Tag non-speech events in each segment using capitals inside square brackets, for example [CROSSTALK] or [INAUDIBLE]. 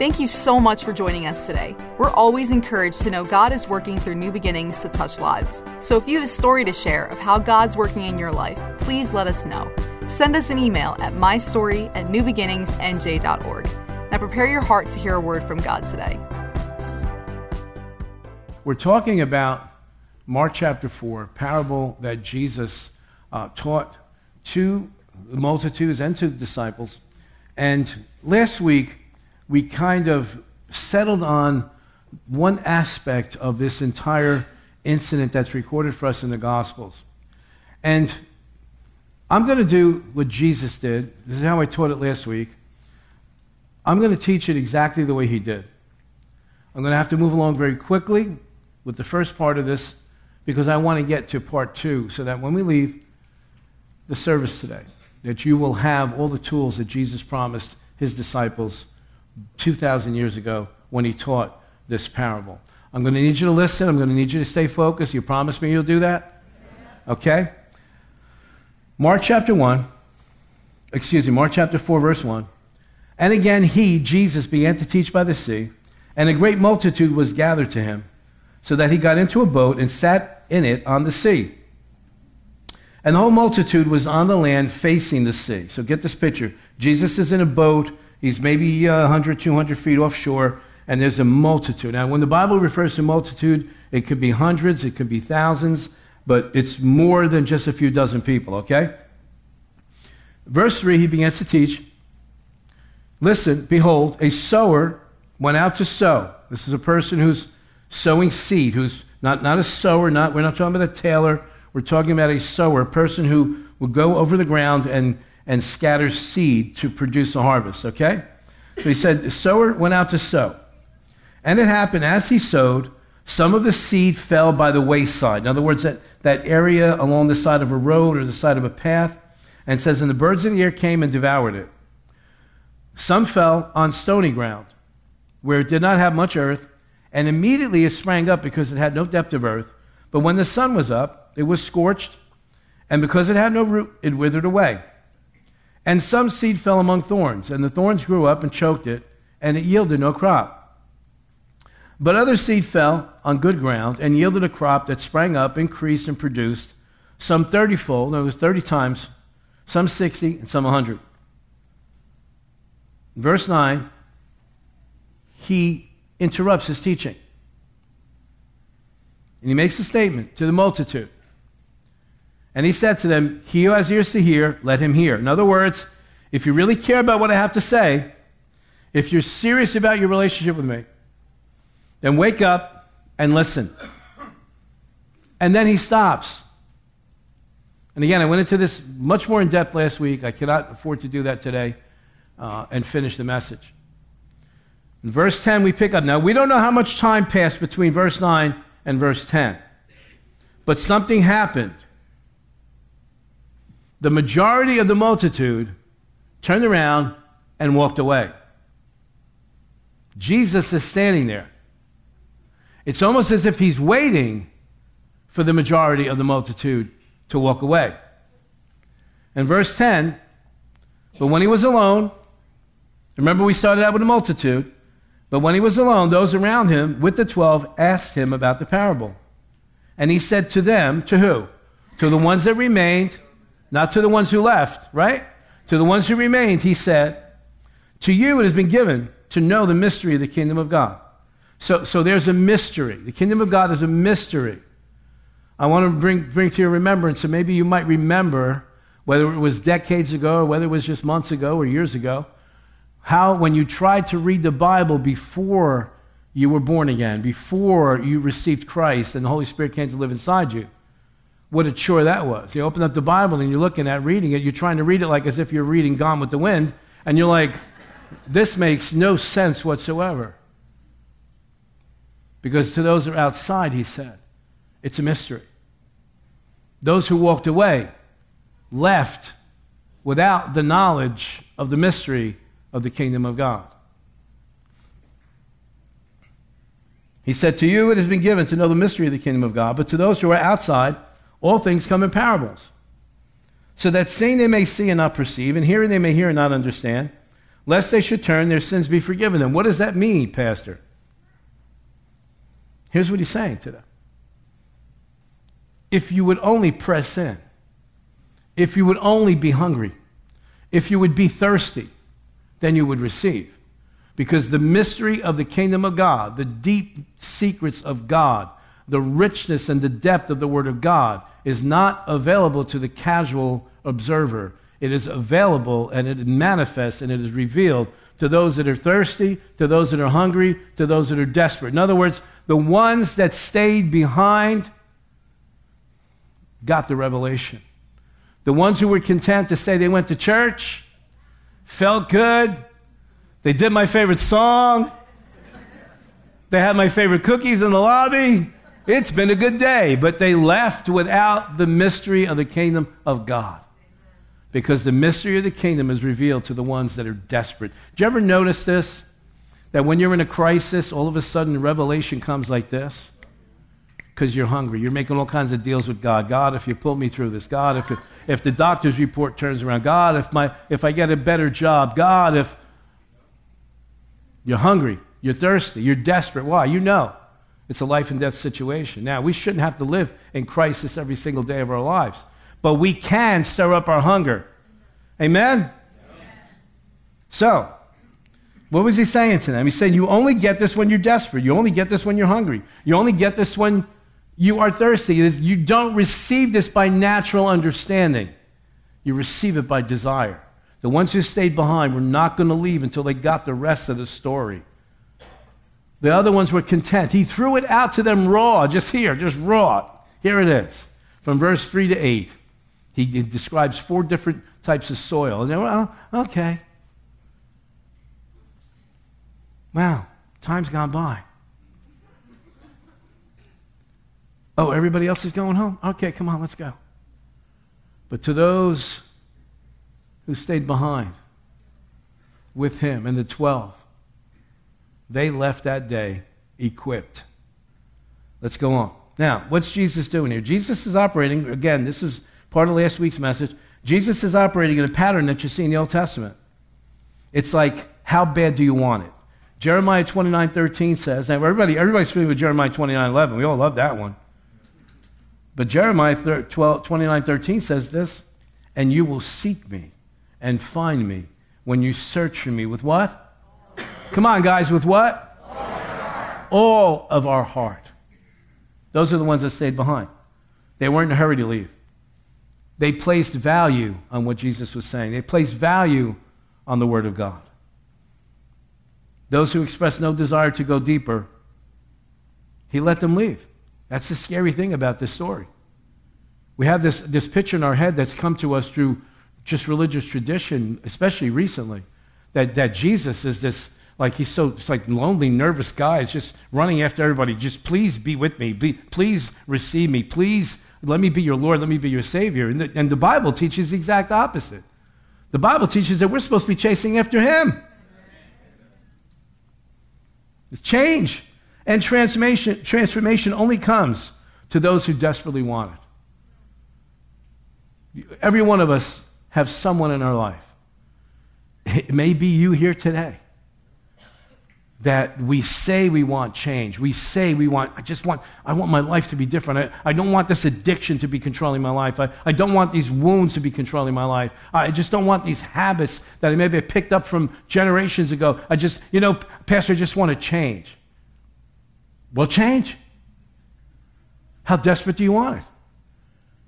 Thank you so much for joining us today. We're always encouraged to know God is working through new beginnings to touch lives. So if you have a story to share of how God's working in your life, please let us know. Send us an email at mystory at newbeginningsnj.org. Now prepare your heart to hear a word from God today. We're talking about Mark chapter 4, parable that Jesus uh, taught to the multitudes and to the disciples. And last week, we kind of settled on one aspect of this entire incident that's recorded for us in the Gospels. And I'm going to do what Jesus did. This is how I taught it last week. I'm going to teach it exactly the way he did. I'm going to have to move along very quickly with the first part of this because I want to get to part two so that when we leave the service today, that you will have all the tools that Jesus promised his disciples 2,000 years ago when he taught this parable. I'm going to need you to listen. I'm going to need you to stay focused. You promise me you'll do that? Okay? Mark chapter 1, excuse me, Mark chapter 4, verse 1. And again, he, Jesus, began to teach by the sea, and a great multitude was gathered to him, so that he got into a boat and sat in it on the sea. And the whole multitude was on the land facing the sea. So get this picture. Jesus is in a boat He's maybe uh, 100, 200 feet offshore, and there's a multitude. Now, when the Bible refers to multitude, it could be hundreds, it could be thousands, but it's more than just a few dozen people, okay? Verse 3, he begins to teach Listen, behold, a sower went out to sow. This is a person who's sowing seed, who's not, not a sower, not, we're not talking about a tailor, we're talking about a sower, a person who would go over the ground and and scatters seed to produce a harvest, okay? So he said, the sower went out to sow. And it happened as he sowed, some of the seed fell by the wayside. In other words, that, that area along the side of a road or the side of a path. And says, And the birds of the air came and devoured it. Some fell on stony ground, where it did not have much earth, and immediately it sprang up because it had no depth of earth. But when the sun was up, it was scorched, and because it had no root, it withered away. And some seed fell among thorns, and the thorns grew up and choked it, and it yielded no crop. But other seed fell on good ground and yielded a crop that sprang up, increased, and produced some thirtyfold, no, it was 30 times, some 60, and some 100. Verse 9, he interrupts his teaching. And he makes a statement to the multitude. And he said to them, He who has ears to hear, let him hear. In other words, if you really care about what I have to say, if you're serious about your relationship with me, then wake up and listen. And then he stops. And again, I went into this much more in depth last week. I cannot afford to do that today uh, and finish the message. In verse 10, we pick up. Now, we don't know how much time passed between verse 9 and verse 10, but something happened the majority of the multitude turned around and walked away. Jesus is standing there. It's almost as if he's waiting for the majority of the multitude to walk away. In verse 10, but when he was alone, remember we started out with a multitude, but when he was alone, those around him with the twelve asked him about the parable. And he said to them, to who? To the ones that remained, not to the ones who left, right? To the ones who remained, he said, To you it has been given to know the mystery of the kingdom of God. So, so there's a mystery. The kingdom of God is a mystery. I want to bring, bring to your remembrance, so maybe you might remember, whether it was decades ago or whether it was just months ago or years ago, how when you tried to read the Bible before you were born again, before you received Christ and the Holy Spirit came to live inside you, what a chore that was. You open up the Bible and you're looking at reading it, you're trying to read it like as if you're reading Gone with the Wind, and you're like, this makes no sense whatsoever. Because to those who are outside, he said, it's a mystery. Those who walked away left without the knowledge of the mystery of the kingdom of God. He said, To you it has been given to know the mystery of the kingdom of God, but to those who are outside, all things come in parables. So that seeing they may see and not perceive, and hearing they may hear and not understand. lest they should turn, their sins be forgiven them. What does that mean, Pastor? Here's what he's saying to them. If you would only press in, if you would only be hungry, if you would be thirsty, then you would receive. Because the mystery of the kingdom of God, the deep secrets of God, the richness and the depth of the Word of God is not available to the casual observer. It is available and it manifests and it is revealed to those that are thirsty, to those that are hungry, to those that are desperate. In other words, the ones that stayed behind got the revelation. The ones who were content to say they went to church, felt good, they did my favorite song, they had my favorite cookies in the lobby. It's been a good day, but they left without the mystery of the kingdom of God. Because the mystery of the kingdom is revealed to the ones that are desperate. Do you ever notice this? That when you're in a crisis, all of a sudden revelation comes like this? Because you're hungry. You're making all kinds of deals with God. God, if you pull me through this. God, if, it, if the doctor's report turns around. God, if, my, if I get a better job. God, if you're hungry, you're thirsty, you're desperate. Why? You know. It's a life and death situation. Now, we shouldn't have to live in crisis every single day of our lives, but we can stir up our hunger. Amen? So, what was he saying to them? He's saying, You only get this when you're desperate. You only get this when you're hungry. You only get this when you are thirsty. You don't receive this by natural understanding, you receive it by desire. The ones who stayed behind were not going to leave until they got the rest of the story. The other ones were content. He threw it out to them raw, just here, just raw. Here it is, from verse 3 to 8. He describes four different types of soil. And they well, oh, okay. Wow, time's gone by. Oh, everybody else is going home? Okay, come on, let's go. But to those who stayed behind with him and the 12, they left that day equipped. Let's go on. Now, what's Jesus doing here? Jesus is operating, again, this is part of last week's message. Jesus is operating in a pattern that you see in the Old Testament. It's like, how bad do you want it? Jeremiah 29 13 says, now everybody, everybody's familiar with Jeremiah 29 11. We all love that one. But Jeremiah 12, 29 13 says this, and you will seek me and find me when you search for me with what? Come on, guys, with what? All, of our heart. Those are the ones that stayed behind. They weren't in a hurry to leave. They placed value on what Jesus was saying, they placed value on the Word of God. Those who expressed no desire to go deeper, he let them leave. That's the scary thing about this story. We have this, this picture in our head that's come to us through just religious tradition, especially recently, that, that Jesus is this like he's so it's like lonely, nervous guy. It's just running after everybody. Just please be with me. Be, please receive me. Please let me be your Lord. Let me be your Savior. And the, and the Bible teaches the exact opposite. The Bible teaches that we're supposed to be chasing after Him. It's change and transformation. Transformation only comes to those who desperately want it. Every one of us have someone in our life. It may be you here today that we say we want change. We say we want, I just want, I want my life to be different. I, I don't want this addiction to be controlling my life. I, I don't want these wounds to be controlling my life. I just don't want these habits that I maybe I picked up from generations ago. I just, you know, Pastor, I just want to change. Well, change. How desperate do you want it?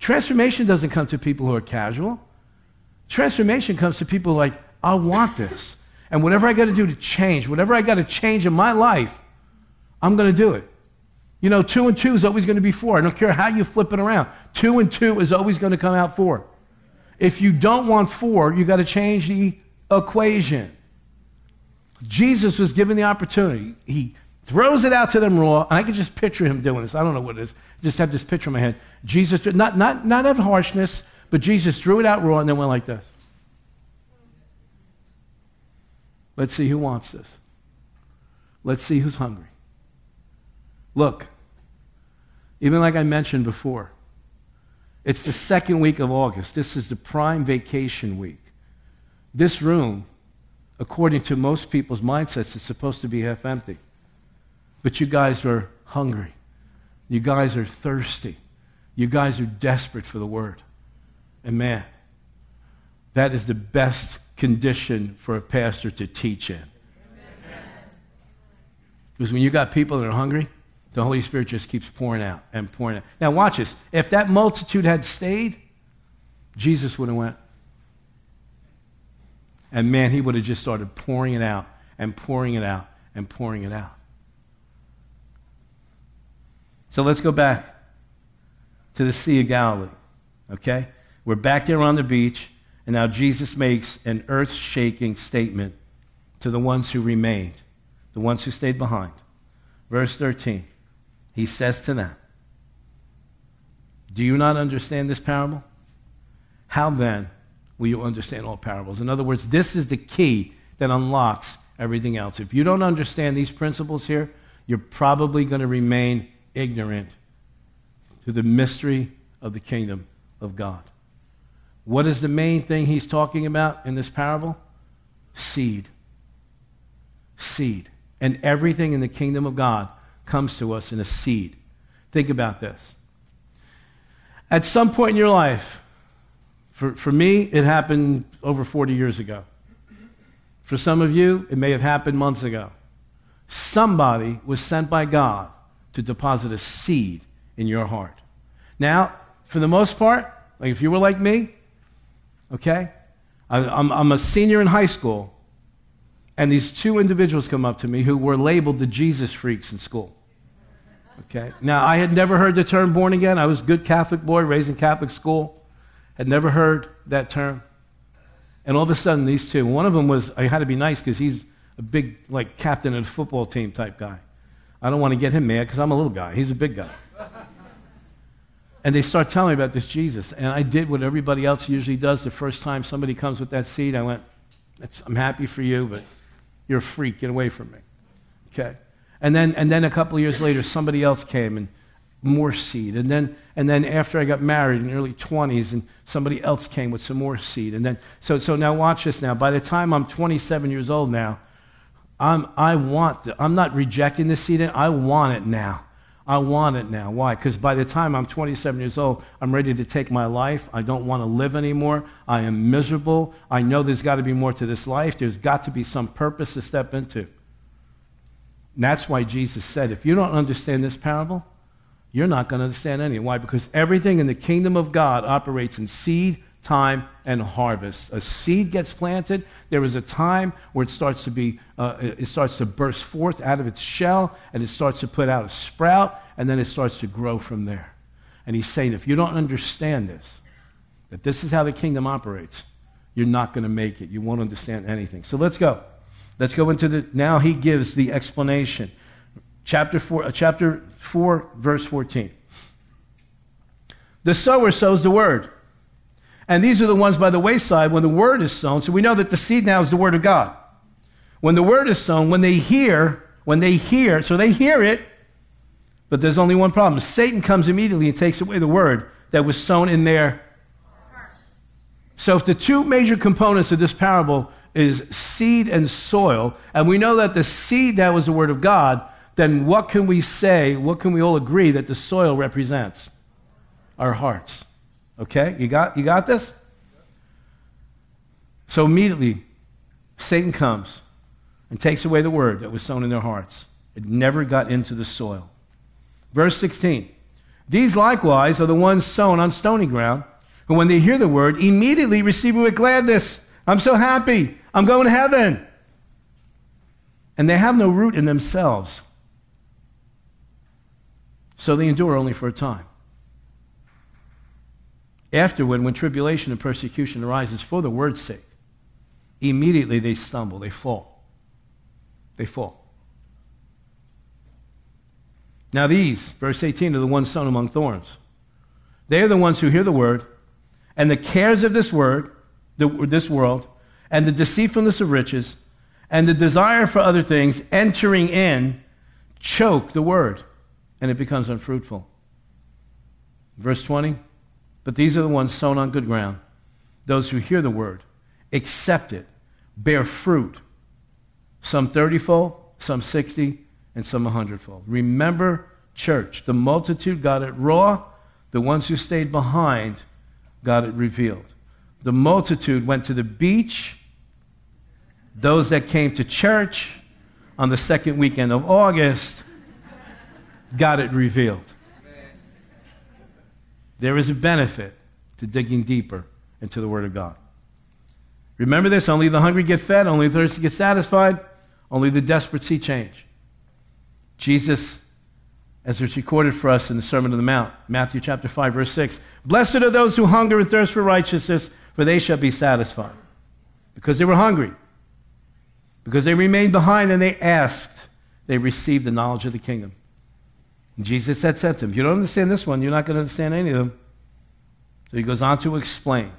Transformation doesn't come to people who are casual. Transformation comes to people like, I want this. And whatever I got to do to change, whatever I got to change in my life, I'm going to do it. You know, two and two is always going to be four. I don't care how you flip it around. Two and two is always going to come out four. If you don't want four, you got to change the equation. Jesus was given the opportunity. He throws it out to them raw, and I can just picture him doing this. I don't know what it is. Just have this picture in my head. Jesus, not, not, not of harshness, but Jesus threw it out raw and then went like this. Let's see who wants this. Let's see who's hungry. Look, even like I mentioned before, it's the second week of August. This is the prime vacation week. This room according to most people's mindsets, is supposed to be half empty. But you guys are hungry. You guys are thirsty. You guys are desperate for the word. And man, that is the best condition for a pastor to teach in. Because when you got people that are hungry, the Holy Spirit just keeps pouring out and pouring out. Now watch this. If that multitude had stayed, Jesus would have went. And man, he would have just started pouring it out and pouring it out and pouring it out. So let's go back to the Sea of Galilee. Okay? We're back there on the beach, and now Jesus makes an earth shaking statement to the ones who remained, the ones who stayed behind. Verse 13. He says to them, Do you not understand this parable? How then will you understand all parables? In other words, this is the key that unlocks everything else. If you don't understand these principles here, you're probably going to remain ignorant to the mystery of the kingdom of God. What is the main thing he's talking about in this parable? Seed. Seed. And everything in the kingdom of God comes to us in a seed. Think about this. At some point in your life, for, for me, it happened over 40 years ago. For some of you, it may have happened months ago. Somebody was sent by God to deposit a seed in your heart. Now, for the most part, like if you were like me, okay, I'm, I'm a senior in high school, and these two individuals come up to me who were labeled the Jesus freaks in school. Okay, now I had never heard the term born again. I was a good Catholic boy, raised in Catholic school, had never heard that term. And all of a sudden, these two, one of them was, I had to be nice because he's a big, like, captain of the football team type guy. I don't want to get him mad because I'm a little guy. He's a big guy. And they start telling me about this Jesus. And I did what everybody else usually does the first time somebody comes with that seed. I went, I'm happy for you, but you're a freak. Get away from me. Okay? And then, and then a couple years later, somebody else came and more seed. And then, and then after I got married in the early 20s, and somebody else came with some more seed. And then, so, so now watch this now. By the time I'm 27 years old now, I'm, I want, the, I'm not rejecting the seed. I want it now. I want it now. Why? Because by the time I'm 27 years old, I'm ready to take my life. I don't want to live anymore. I am miserable. I know there's got to be more to this life. There's got to be some purpose to step into. And that's why Jesus said, if you don't understand this parable, you're not going to understand anything. Why? Because everything in the kingdom of God operates in seed, time, and harvest. A seed gets planted. There is a time where it starts to be, uh, it starts to burst forth out of its shell, and it starts to put out a sprout, and then it starts to grow from there. And he's saying, if you don't understand this, that this is how the kingdom operates, you're not going to make it. You won't understand anything. So let's go. Let's go into the. Now he gives the explanation. Chapter four, uh, chapter four, verse fourteen. The sower sows the word. And these are the ones by the wayside when the word is sown. So we know that the seed now is the word of God. When the word is sown, when they hear, when they hear, so they hear it, but there's only one problem. Satan comes immediately and takes away the word that was sown in their. So if the two major components of this parable is seed and soil, and we know that the seed that was the word of God, then what can we say, what can we all agree that the soil represents? Our hearts. Okay? You got, you got this? So immediately, Satan comes and takes away the word that was sown in their hearts. It never got into the soil. Verse 16 These likewise are the ones sown on stony ground, who when they hear the word, immediately receive it with gladness. I'm so happy. I'm going to heaven. And they have no root in themselves. So they endure only for a time. Afterward, when tribulation and persecution arises for the word's sake, immediately they stumble, they fall. They fall. Now, these, verse 18, are the ones sown among thorns. They are the ones who hear the word, and the cares of this word, the, this world, and the deceitfulness of riches, and the desire for other things entering in, choke the word, and it becomes unfruitful. Verse 20 But these are the ones sown on good ground, those who hear the word, accept it bear fruit, some 30 fold, some 60, and some 100 fold. Remember, church, the multitude got it raw, the ones who stayed behind got it revealed. The multitude went to the beach, those that came to church on the second weekend of August got it revealed. There is a benefit to digging deeper into the Word of God. Remember this only the hungry get fed, only the thirsty get satisfied, only the desperate see change. Jesus, as it's recorded for us in the Sermon on the Mount, Matthew chapter 5, verse 6 Blessed are those who hunger and thirst for righteousness, for they shall be satisfied. Because they were hungry, because they remained behind and they asked, they received the knowledge of the kingdom. Jesus said to them, You don't understand this one, you're not going to understand any of them. So he goes on to explain.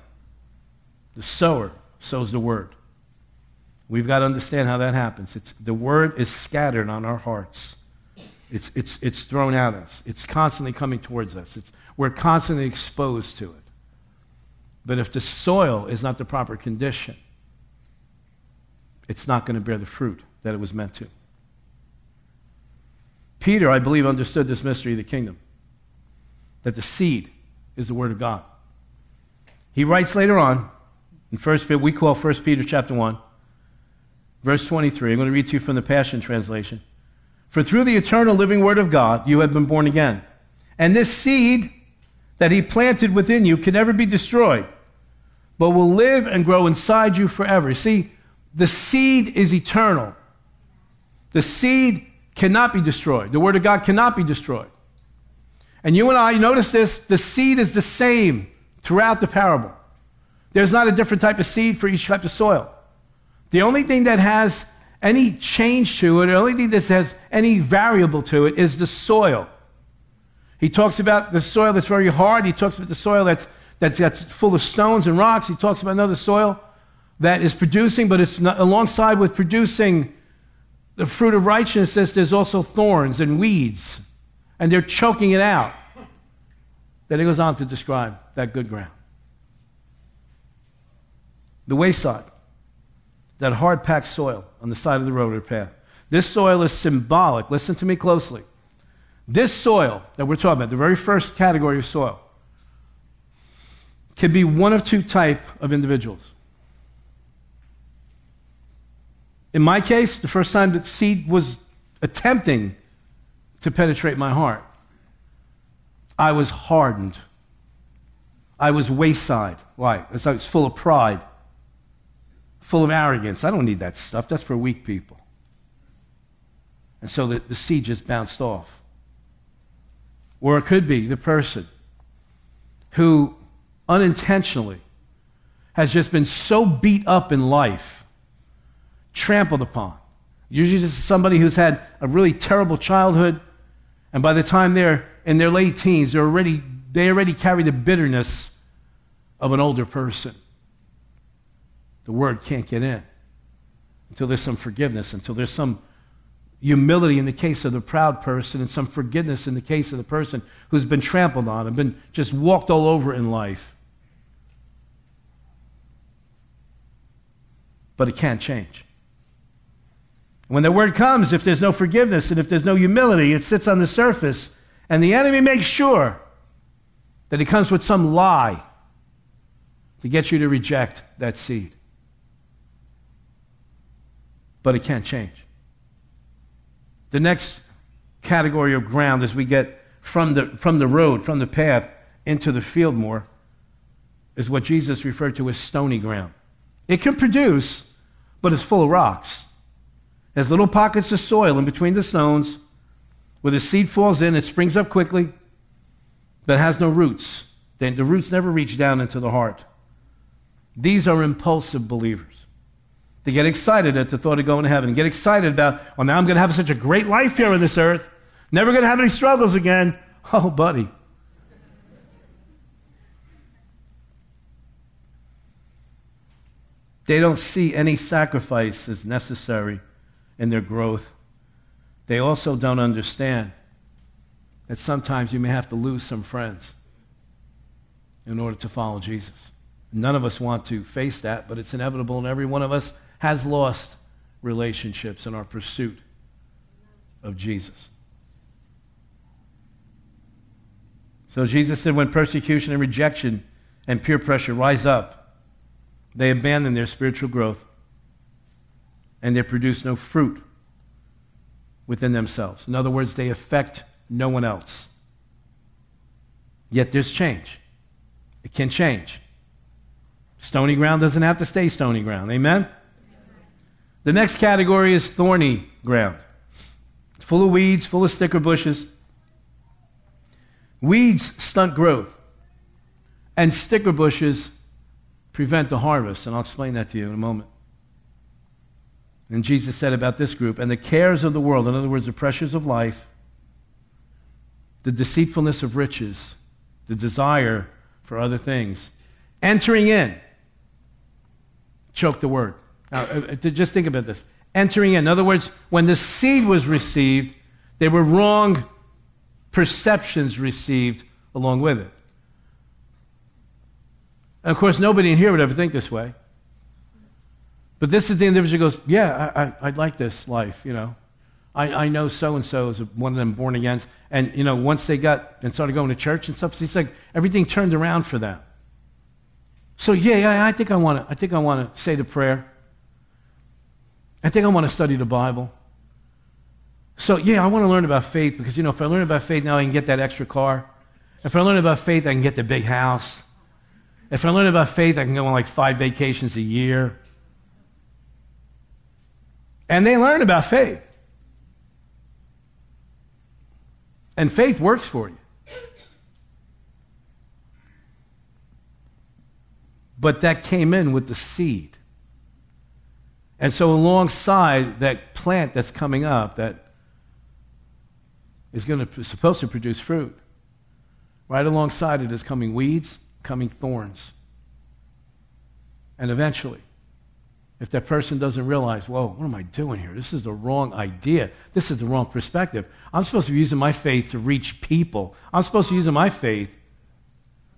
The sower sows the word. We've got to understand how that happens. It's, the word is scattered on our hearts. It's, it's, it's thrown at us. It's constantly coming towards us. It's, we're constantly exposed to it. But if the soil is not the proper condition, it's not going to bear the fruit that it was meant to. Peter, I believe, understood this mystery of the kingdom that the seed is the word of God. He writes later on in first we call 1 Peter chapter 1, verse 23. I'm going to read to you from the Passion Translation. For through the eternal living word of God you have been born again. And this seed that he planted within you can never be destroyed, but will live and grow inside you forever. See, the seed is eternal. The seed cannot be destroyed. The Word of God cannot be destroyed. And you and I, notice this the seed is the same throughout the parable. There's not a different type of seed for each type of soil. The only thing that has any change to it, the only thing that has any variable to it is the soil. He talks about the soil that's very hard. He talks about the soil that's, that's, that's full of stones and rocks. He talks about another soil that is producing, but it's not, alongside with producing the fruit of righteousness, there's also thorns and weeds, and they're choking it out. Then he goes on to describe that good ground. The wayside, that hard packed soil on the side of the road or path. This soil is symbolic. Listen to me closely. This soil that we're talking about, the very first category of soil, can be one of two type of individuals. In my case, the first time that seed was attempting to penetrate my heart, I was hardened. I was wayside. Why? I was full of pride, full of arrogance. I don't need that stuff. That's for weak people. And so the, the seed just bounced off. Or it could be the person who unintentionally has just been so beat up in life trampled upon. Usually, is somebody who's had a really terrible childhood, and by the time they're in their late teens, they're already, they already carry the bitterness of an older person. The word can't get in until there's some forgiveness, until there's some humility in the case of the proud person, and some forgiveness in the case of the person who's been trampled on and been just walked all over in life. But it can't change. When the word comes, if there's no forgiveness and if there's no humility, it sits on the surface, and the enemy makes sure that it comes with some lie to get you to reject that seed. But it can't change. The next category of ground as we get from the, from the road, from the path into the field more, is what Jesus referred to as stony ground. It can produce, but it's full of rocks. There's little pockets of soil in between the stones where the seed falls in, it springs up quickly, but has no roots. The roots never reach down into the heart. These are impulsive believers. They get excited at the thought of going to heaven, get excited about, well, now I'm going to have such a great life here on this earth, never going to have any struggles again. [LAUGHS] Oh, buddy. They don't see any sacrifice as necessary in their growth. They also don't understand that sometimes you may have to lose some friends in order to follow Jesus. None of us want to face that, but it's inevitable, and every one of us has lost relationships in our pursuit of Jesus. So Jesus said, when persecution and rejection and peer pressure rise up, they abandon their spiritual growth and they produce no fruit within themselves. In other words, they affect no one else. Yet there's change. It can change. Stony ground doesn't have to stay stony ground. Amen? The next category is thorny ground. It's Full of weeds, full of sticker bushes. Weeds stunt growth, and sticker bushes prevent the harvest. And I'll explain that to you in a moment. And Jesus said about this group, and the cares of the world, in other words, the pressures of life, the deceitfulness of riches, the desire for other things, entering in, choke the word. Now, uh, uh, just think about this. Entering in. In other words, when the seed was received, there were wrong perceptions received along with it. And of course, nobody in here would ever think this way. But this is the individual who goes, Yeah, I, I, would like this life, you know. I, I know so and so is one of them born agains. And, you know, once they got and started going to church and stuff, it's like everything turned around for them. So, yeah, yeah I think I want to I think I want to say the prayer. I think I want to study the Bible. So, yeah, I want to learn about faith because, you know, if I learn about faith, now I can get that extra car. If I learn about faith, I can get the big house. If I learn about faith, I can go on like five vacations a year. And they learn about faith. And faith works for you. But that came in with the seed. And so, alongside that plant that's coming up, that is going to supposed to produce fruit. Right alongside it is coming weeds, coming thorns. And eventually, if that person doesn't realize, whoa, what am I doing here? This is the wrong idea. This is the wrong perspective. I'm supposed to be using my faith to reach people. I'm supposed to be using my faith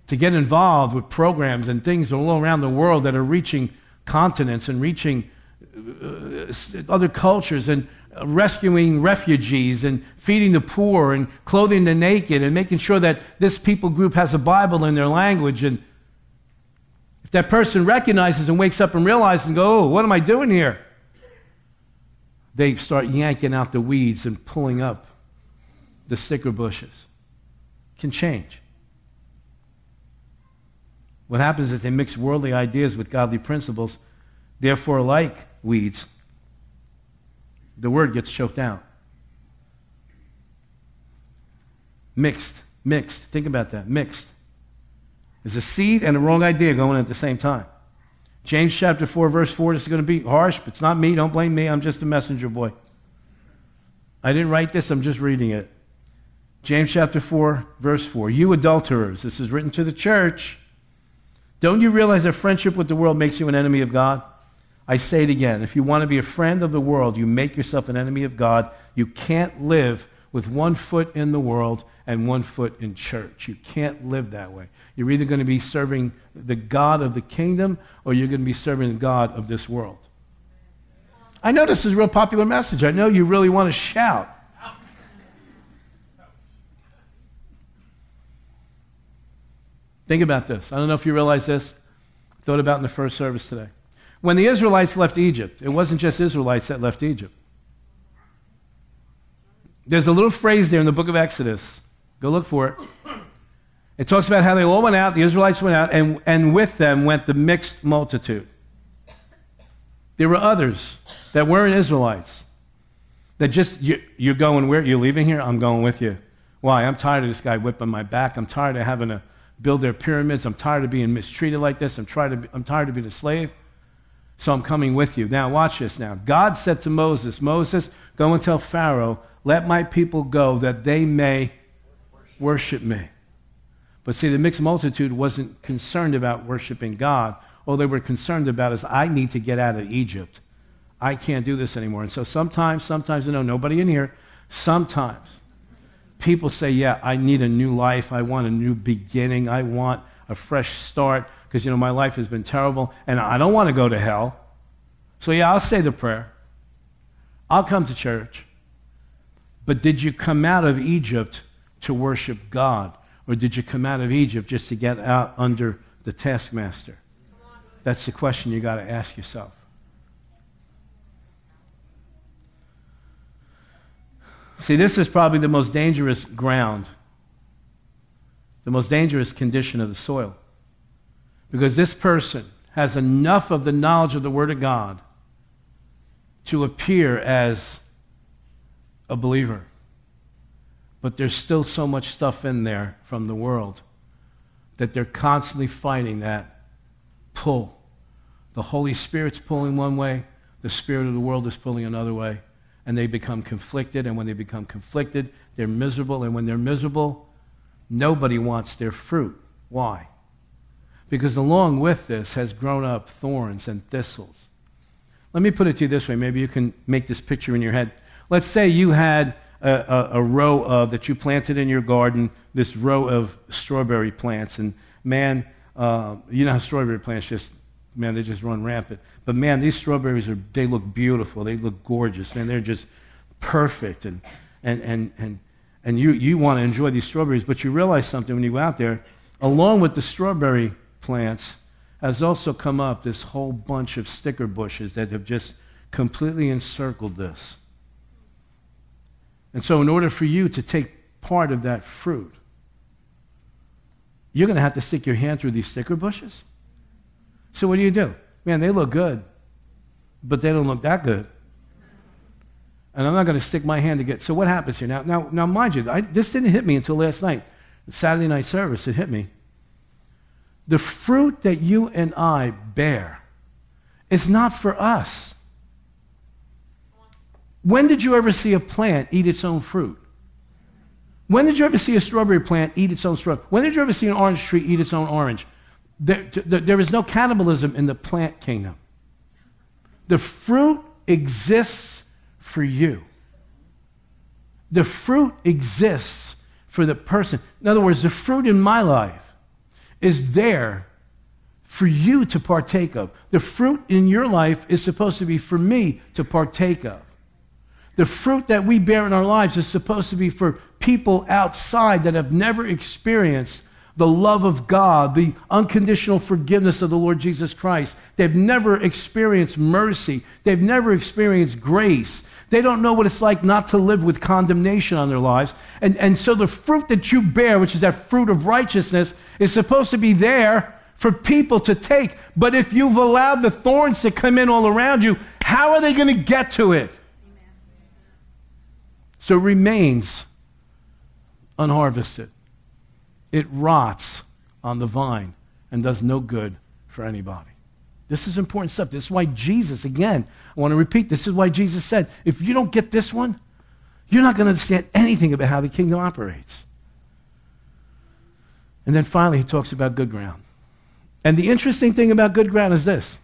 to get involved with programs and things all around the world that are reaching continents and reaching uh, other cultures and rescuing refugees and feeding the poor and clothing the naked and making sure that this people group has a Bible in their language. And if that person recognizes and wakes up and realizes and go, oh, what am I doing here? They start yanking out the weeds and pulling up the sticker bushes. Can change. What happens is they mix worldly ideas with godly principles, therefore, like weeds, the word gets choked out. Mixed, mixed. Think about that. Mixed. There's a seed and a wrong idea going at the same time. James chapter 4, verse 4. This is going to be harsh, but it's not me. Don't blame me. I'm just a messenger boy. I didn't write this, I'm just reading it. James chapter 4, verse 4. You adulterers, this is written to the church. Don't you realize that friendship with the world makes you an enemy of God? I say it again. If you want to be a friend of the world, you make yourself an enemy of God. You can't live with one foot in the world and one foot in church. You can't live that way. You're either going to be serving the God of the kingdom or you're going to be serving the God of this world. I know this is a real popular message. I know you really want to shout. Think about this. I don't know if you realize this. Thought about in the first service today. When the Israelites left Egypt, it wasn't just Israelites that left Egypt. There's a little phrase there in the book of Exodus. Go look for it. It talks about how they all went out, the Israelites went out, and, and with them went the mixed multitude. There were others that weren't Israelites. That just, you, you're going where? You're leaving here? I'm going with you. Why? I'm tired of this guy whipping my back. I'm tired of having to build their pyramids. I'm tired of being mistreated like this. I'm, tired of, I'm tired of being a slave. So I'm coming with you. Now, watch this now. God said to Moses, Moses, go and tell Pharaoh, let my people go that they may worship me. But see, the mixed multitude wasn't concerned about worshiping God. All they were concerned about is, I need to get out of Egypt. I can't do this anymore. And so sometimes, sometimes, I know nobody in here, sometimes people say, Yeah, I need a new life. I want a new beginning. I want a fresh start because, you know, my life has been terrible and I don't want to go to hell. So, yeah, I'll say the prayer. I'll come to church. But did you come out of Egypt to worship God? Or did you come out of Egypt just to get out under the taskmaster? That's the question you got to ask yourself. See, this is probably the most dangerous ground, the most dangerous condition of the soil. Because this person has enough of the knowledge of the Word of God to appear as a believer. But there's still so much stuff in there from the world that they're constantly fighting that pull. The Holy Spirit's pulling one way, the Spirit of the world is pulling another way and they become conflicted. And when they become conflicted, they're miserable. And when they're miserable, nobody wants their fruit. Why? Because along with this has grown up thorns and thistles. Let me put it to you this way. Maybe you can make this picture in your head. Let's say you had a, a, a row of, that you planted in your garden, this row of strawberry plants. And man, uh, you know how strawberry plants just man, they just run rampant. But man, these strawberries are they look beautiful. They look gorgeous. Man, they're just perfect. And and and and and you you want to enjoy these strawberries, but you realize something when you go out there, along with the strawberry plants, has also come up this whole bunch of sticker bushes that have just completely encircled this. And so, in order for you to take part of that fruit, you're going to have to stick your hand through these sticker bushes. So what do you do? Man, they look good, but they don't look that good. And I'm not going to stick my hand to get. So what happens here? Now, now, now mind you, I, this didn't hit me until last night. Saturday night service, it hit me. The fruit that you and I bear is not for us. When did you ever see a plant eat its own fruit? When did you ever see a strawberry plant eat its own strawberry? When did you ever see an orange tree eat its own orange? There, there is no cannibalism in the plant kingdom. The fruit exists for you. The fruit exists for the person. In other words, the fruit in my life is there for you to partake of. The fruit in your life is supposed to be for me to partake of. The fruit that we bear in our lives is supposed to be for people outside that have never experienced the love of God, the unconditional forgiveness of the Lord Jesus Christ. They've never experienced mercy, they've never experienced grace. They don't know what it's like not to live with condemnation on their lives. And, and so the fruit that you bear, which is that fruit of righteousness, is supposed to be there for people to take. But if you've allowed the thorns to come in all around you, how are they going to get to it? So it remains unharvested it rots on the vine and does no good for anybody. This is important stuff. This is why Jesus, again, I want to repeat, this is why Jesus said, if you don't get this one, you're not going to understand anything about how the kingdom operates. And then finally, he talks about good ground. And the interesting thing about good ground is this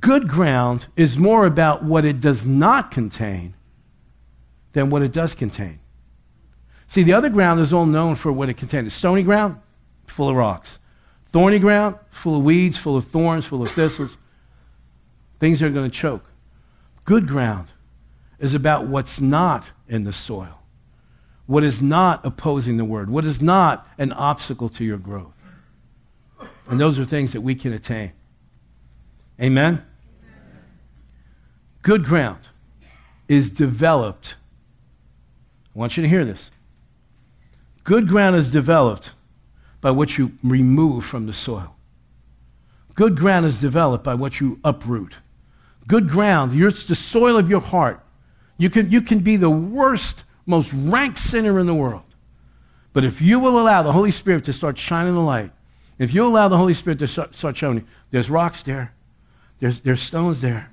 good ground is more about what it does not contain than what it does contain. See, the other ground is all known for what it contains. Stony ground, full of rocks. Thorny ground, full of weeds, full of thorns, full of thistles. Things that are going to choke. Good ground is about what's not in the soil, what is not opposing the word, what is not an obstacle to your growth. And those are things that we can attain. Amen? Good ground is developed. I want you to hear this Good ground is developed by what you remove from the soil. Good ground is developed by what you uproot. Good ground, it's the soil of your heart. You can, you can be the worst, most rank sinner in the world. But if you will allow the Holy Spirit to start shining the light, if you allow the Holy Spirit to start, showing you, there's rocks there, there's, there's stones there,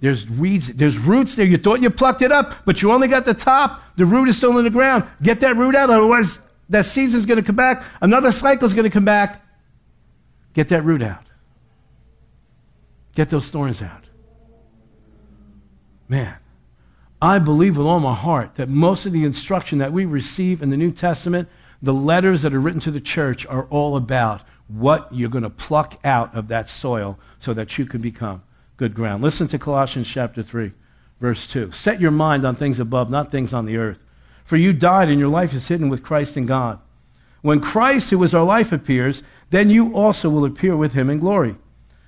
there's weeds, there's roots there. You thought you plucked it up, but you only got the top. The root is still in the ground. Get that root out, otherwise that season's going to come back. Another cycle's going to come back. Get that root out. Get those thorns out. Man, I believe with all my heart that most of the instruction that we receive in the New Testament, the letters that are written to the church, are all about what you're going to pluck out of that soil so that you can become good ground. Listen to Colossians chapter 3, verse 2. Set your mind on things above, not things on the earth. For you died, and your life is hidden with Christ in God. When Christ, who is our life, appears, then you also will appear with him in glory.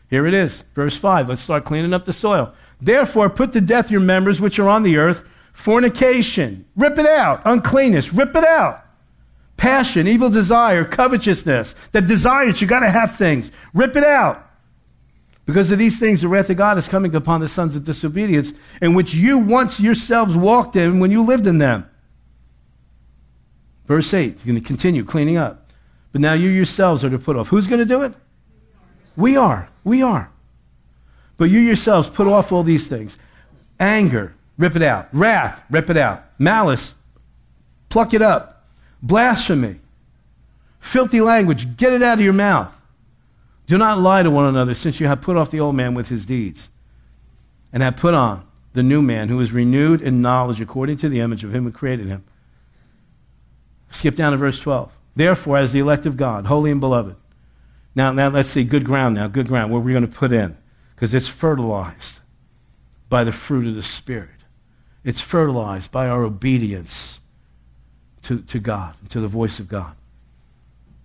Here it is, verse 5. Let's start cleaning up the soil. Therefore, put to death your members which are on the earth fornication, rip it out, uncleanness, rip it out. Passion, evil desire, covetousness, that desires, you got to have things, rip it out. Because of these things, the wrath of God is coming upon the sons of disobedience, in which you once yourselves walked in when you lived in them. Verse 8, you're going to continue cleaning up. But now you yourselves are to put off. Who's going to do it? We are. We are. But you yourselves put off all these things anger, rip it out. Wrath, rip it out. Malice, pluck it up. Blasphemy, filthy language, get it out of your mouth. Do not lie to one another, since you have put off the old man with his deeds, and have put on the new man, who is renewed in knowledge according to the image of him who created him. Skip down to verse 12. Therefore, as the elect of God, holy and beloved. Now, now let's see, good ground now, good ground, what are we're going to put in, because it's fertilized by the fruit of the Spirit. It's fertilized by our obedience to, to God, to the voice of God.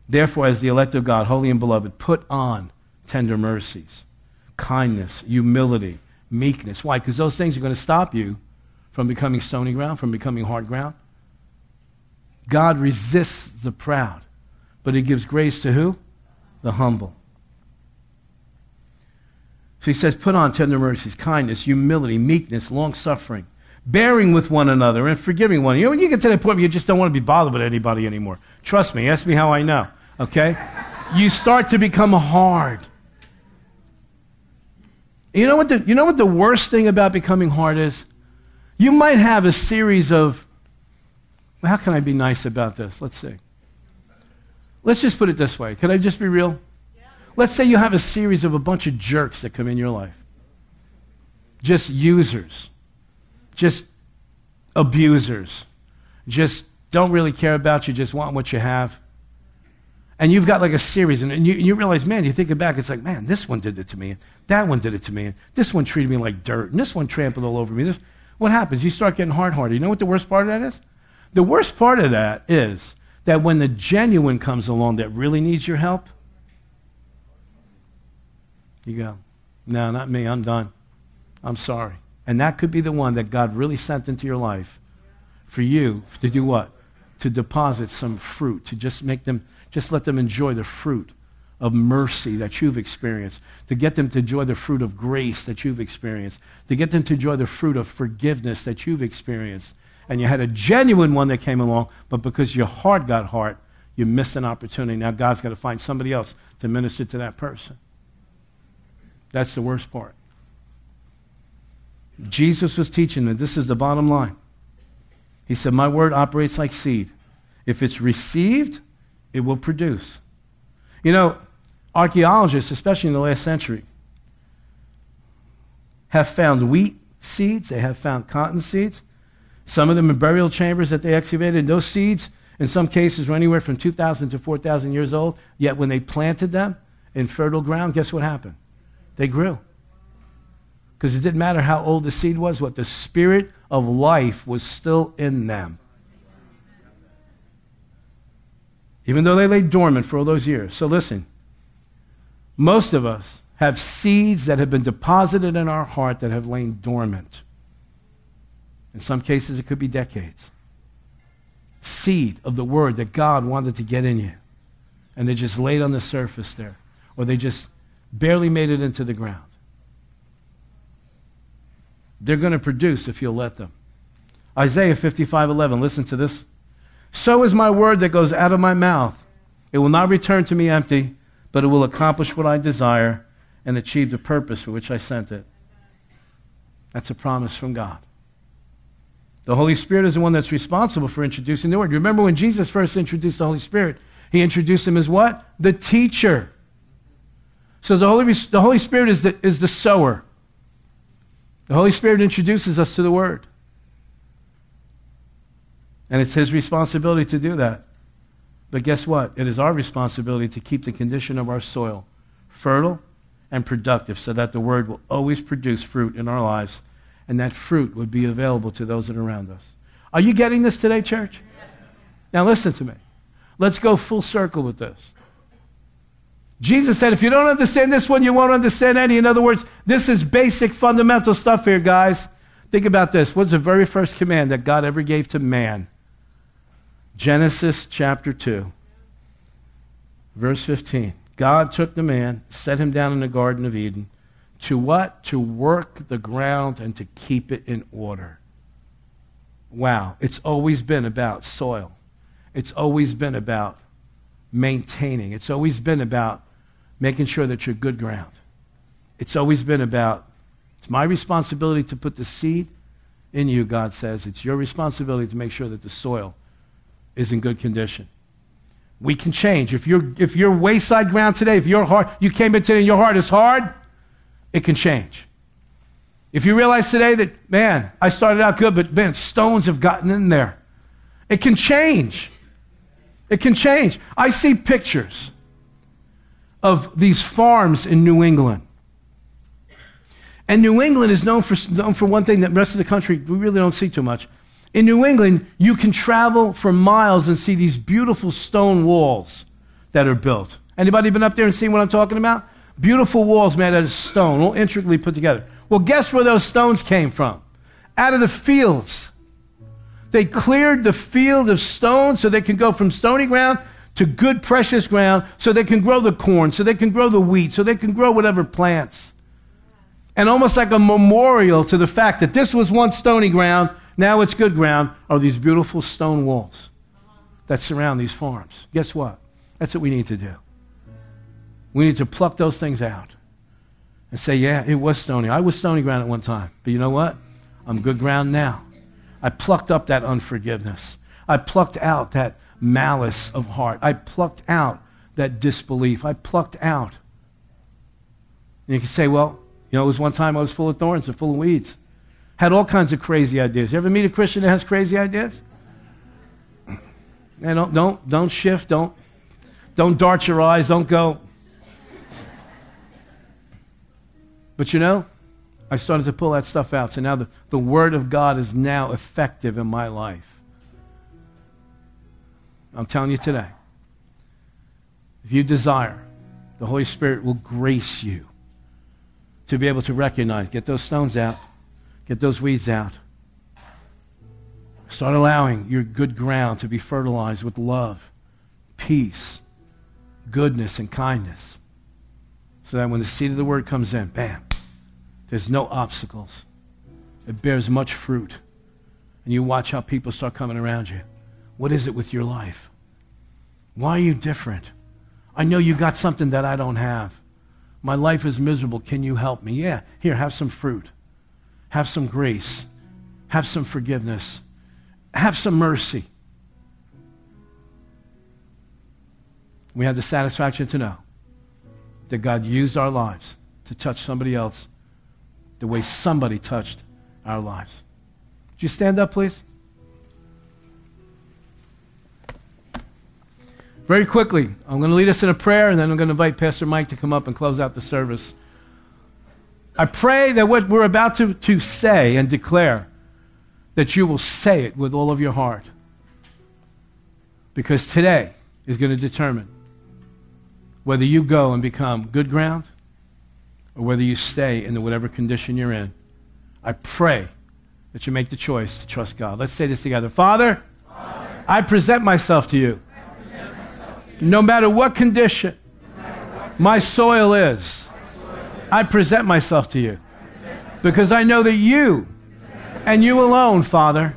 Therefore, as the elect of God, holy and beloved, put on tender mercies, kindness, humility, meekness. Why? Because those things are going to stop you from becoming stony ground, from becoming hard ground. God resists the proud, but he gives grace to who? The humble. So he says, put on tender mercies, kindness, humility, meekness, long suffering, bearing with one another, and forgiving one. You know, when you get to that point where you just don't want to be bothered with anybody anymore, trust me, ask me how I know, okay? [LAUGHS] you start to become hard. You know, what the, you know what the worst thing about becoming hard is? You might have a series of, well, how can I be nice about this? Let's see. Let's just put it this way. Can I just be real? Let's say you have a series of a bunch of jerks that come in your life. Just users just abusers, just don't really care about you, just want what you have. And you've got like a series, and, and you, you realize, man, you think it back, it's like, man, this one did it to me, and that one did it to me, and this one treated me like dirt, and this one trampled all over me. This, what happens? You start getting hard hearted. You know what the worst part of that is? The worst part of that is that when the genuine comes along that really needs your help, you go, no, not me, I'm done. I'm sorry. And that could be the one that God really sent into your life for you to do what? To deposit some fruit, to just make them, just let them enjoy the fruit of mercy that you've experienced, to get them to enjoy the fruit of grace that you've experienced, to get them to enjoy the fruit of forgiveness that you've experienced. And you had a genuine one that came along, but because your heart got hard, you missed an opportunity. Now God's got to find somebody else to minister to that person. That's the worst part. Jesus was teaching that this is the bottom line. He said, My word operates like seed. If it's received, it will produce. You know, archaeologists, especially in the last century, have found wheat seeds, they have found cotton seeds. Some of them in burial chambers that they excavated. Those seeds, in some cases, were anywhere from 2,000 to 4,000 years old. Yet when they planted them in fertile ground, guess what happened? They grew. Because it didn't matter how old the seed was, what the spirit of life was still in them. Even though they lay dormant for all those years. So listen, most of us have seeds that have been deposited in our heart that have lain dormant. In some cases, it could be decades. Seed of the word that God wanted to get in you. And they just laid on the surface there, or they just barely made it into the ground they're going to produce if you'll let them. Isaiah 55 11, listen to this. So is my word that goes out of my mouth. It will not return to me empty, but it will accomplish what I desire and achieve the purpose for which I sent it. That's a promise from God. The Holy Spirit is the one that's responsible for introducing the word. You remember when Jesus first introduced the Holy Spirit? He introduced him as what? The teacher. So the Holy, the Holy Spirit is the, is the sower. The Holy Spirit introduces us to the Word. And it's His responsibility to do that. But guess what? It is our responsibility to keep the condition of our soil fertile and productive so that the word will always produce fruit in our lives and that fruit would be available to those that are around us. Are you getting this today, church? Now listen to me. Let's go full circle with this. Jesus said, if you don't understand this one, you won't understand any. In other words, this is basic fundamental stuff here, guys. Think about this. What's the very first command that God ever gave to man? Genesis chapter 2, verse 15. God took the man, set him down in the Garden of Eden. To what? To work the ground and to keep it in order. Wow. It's always been about soil. It's always been about maintaining. It's always been about making sure that you're good ground. It's always been about, it's my responsibility to put the seed in you, God says. It's your responsibility to make sure that the soil is in good condition. We can change. If you're, if you're wayside ground today, if your heart, you came in today and your heart is hard, it can change. If you realize today that, man, I started out good, but man, stones have gotten in there, it can change. It can change. I see pictures of these farms in New England. And New England is known for, known for one thing that the rest of the country we really don't see too much. In New England, you can travel for miles and see these beautiful stone walls that are built. Anybody been up there and seen what I'm talking about? Beautiful walls made out of stone, all intricately put together. Well, guess where those stones came from? Out of the fields. They cleared the field of stones so they can go from stony ground to good, precious ground so they can grow the corn, so they can grow the wheat, so they can grow whatever plants. And almost like a memorial to the fact that this was once stony ground now it's good ground, are these beautiful stone walls that surround these farms. Guess what? That's what we need to do. We need to pluck those things out and say, yeah, it was stony. I was stony ground at one time. But you know what? I'm good ground now. I plucked up that unforgiveness. I plucked out that malice of heart. I plucked out that disbelief. I plucked out. And you can say, well, you know, it was one time I was full of thorns and full of weeds had all kinds of crazy ideas. You ever meet a Christian that has crazy ideas? And don't, don't, don't shift, don't, don't dart your eyes, don't go. But you know, I started to pull that stuff out. So now the, the Word of God is now effective in my life. I'm telling you today. If you desire, the Holy Spirit will grace you to be able to recognize, get those stones out Get those weeds out. Start allowing your good ground to be fertilized with love, peace, goodness, and kindness. So that when the seed of the word comes in, bam, there's no obstacles. It bears much fruit. And you watch how people start coming around you. What is it with your life? Why are you different? I know you got something that I don't have. My life is miserable. Can you help me? Yeah, here, have some fruit have some grace, have some forgiveness, have some mercy. We have the satisfaction to know that God used our lives to touch somebody else the way somebody touched our lives. Would you stand up, please? Very quickly, I'm going to lead us in a prayer, and then I'm going to invite Pastor Mike to come up and close out the service. I pray that what we're about to, to say and declare, that you will say it with all of your heart. Because today is going to determine whether you go and become good ground or whether you stay in the whatever condition you're in. I pray that you make the choice to trust God. Let's say this together. Father, Father I present myself to you. No matter what condition my soil is I present myself to you because I know that you and you alone, Father,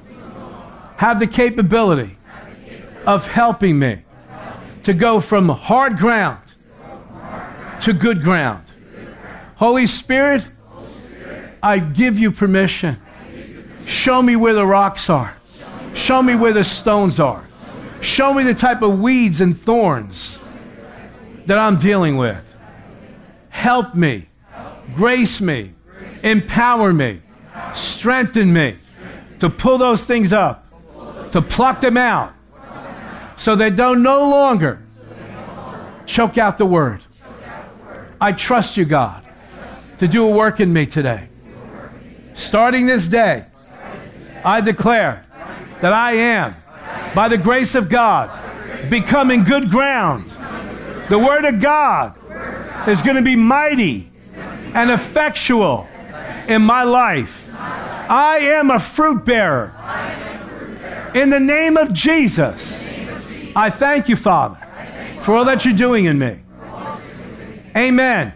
have the capability of helping me to go from hard ground to good ground. Holy Spirit, I give you permission. Show me where the rocks are. Show me where the stones are. Show me the type of weeds and thorns that I'm dealing with. Help me Grace me, empower me, strengthen me to pull those things up, to pluck them out, so they don't no longer choke out the word. I trust you, God. to do a work in me today. Starting this day, I declare that I am, by the grace of God, becoming good ground. The Word of God is going to be mighty and effectual in my life. I am a fruit bearer. In the name of Jesus, I thank you, Father, for all that you're doing in me. Amen.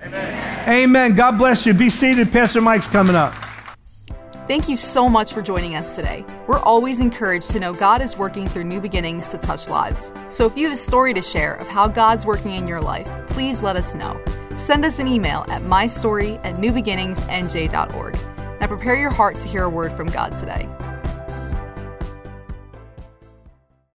Amen. God bless you. Be seated. Pastor Mike's coming up. Thank you so much for joining us today. We're always encouraged to know God is working through new beginnings to touch lives. So if you have a story to share of how God's working in your life, please let us know. Send us an email at mystory at newbeginningsnj.org. Now prepare your heart to hear a word from God today.